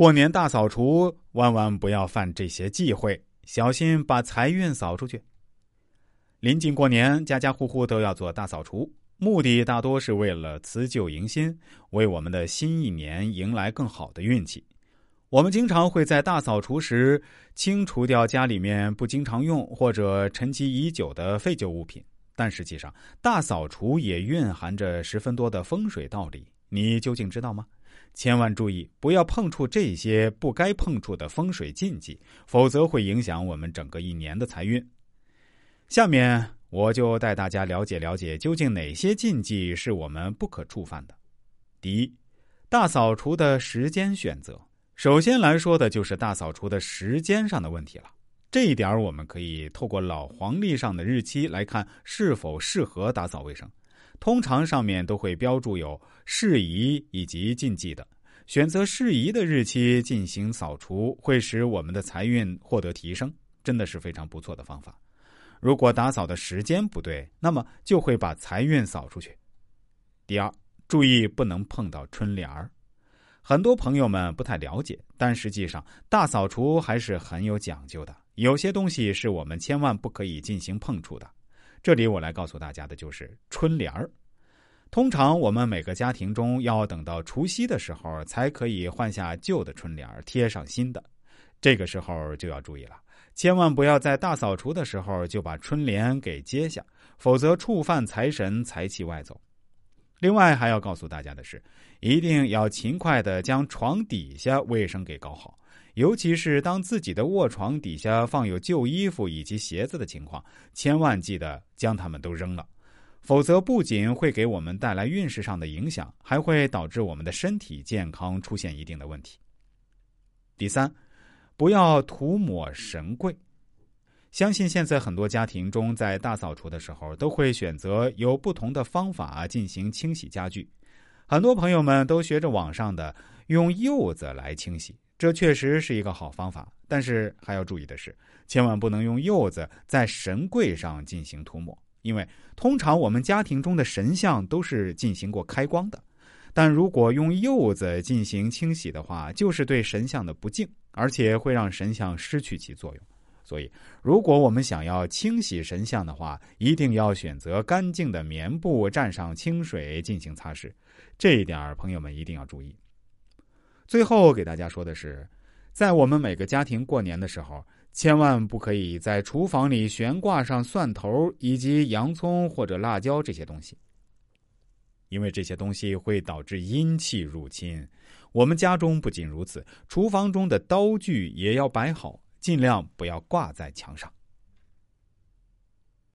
过年大扫除，万万不要犯这些忌讳，小心把财运扫出去。临近过年，家家户户都要做大扫除，目的大多是为了辞旧迎新，为我们的新一年迎来更好的运气。我们经常会在大扫除时清除掉家里面不经常用或者沉积已久的废旧物品，但实际上，大扫除也蕴含着十分多的风水道理。你究竟知道吗？千万注意，不要碰触这些不该碰触的风水禁忌，否则会影响我们整个一年的财运。下面我就带大家了解了解，究竟哪些禁忌是我们不可触犯的。第一，大扫除的时间选择。首先来说的就是大扫除的时间上的问题了。这一点我们可以透过老黄历上的日期来看是否适合打扫卫生。通常上面都会标注有适宜以及禁忌的。选择适宜的日期进行扫除，会使我们的财运获得提升，真的是非常不错的方法。如果打扫的时间不对，那么就会把财运扫出去。第二，注意不能碰到春联儿。很多朋友们不太了解，但实际上大扫除还是很有讲究的。有些东西是我们千万不可以进行碰触的。这里我来告诉大家的就是春联儿。通常我们每个家庭中要等到除夕的时候才可以换下旧的春联儿，贴上新的。这个时候就要注意了，千万不要在大扫除的时候就把春联给揭下，否则触犯财神，财气外走。另外还要告诉大家的是，一定要勤快的将床底下卫生给搞好，尤其是当自己的卧床底下放有旧衣服以及鞋子的情况，千万记得将它们都扔了，否则不仅会给我们带来运势上的影响，还会导致我们的身体健康出现一定的问题。第三，不要涂抹神柜。相信现在很多家庭中，在大扫除的时候，都会选择有不同的方法进行清洗家具。很多朋友们都学着网上的用柚子来清洗，这确实是一个好方法。但是还要注意的是，千万不能用柚子在神柜上进行涂抹，因为通常我们家庭中的神像都是进行过开光的。但如果用柚子进行清洗的话，就是对神像的不敬，而且会让神像失去其作用。所以，如果我们想要清洗神像的话，一定要选择干净的棉布，蘸上清水进行擦拭。这一点，朋友们一定要注意。最后给大家说的是，在我们每个家庭过年的时候，千万不可以在厨房里悬挂上蒜头以及洋葱或者辣椒这些东西，因为这些东西会导致阴气入侵。我们家中不仅如此，厨房中的刀具也要摆好。尽量不要挂在墙上。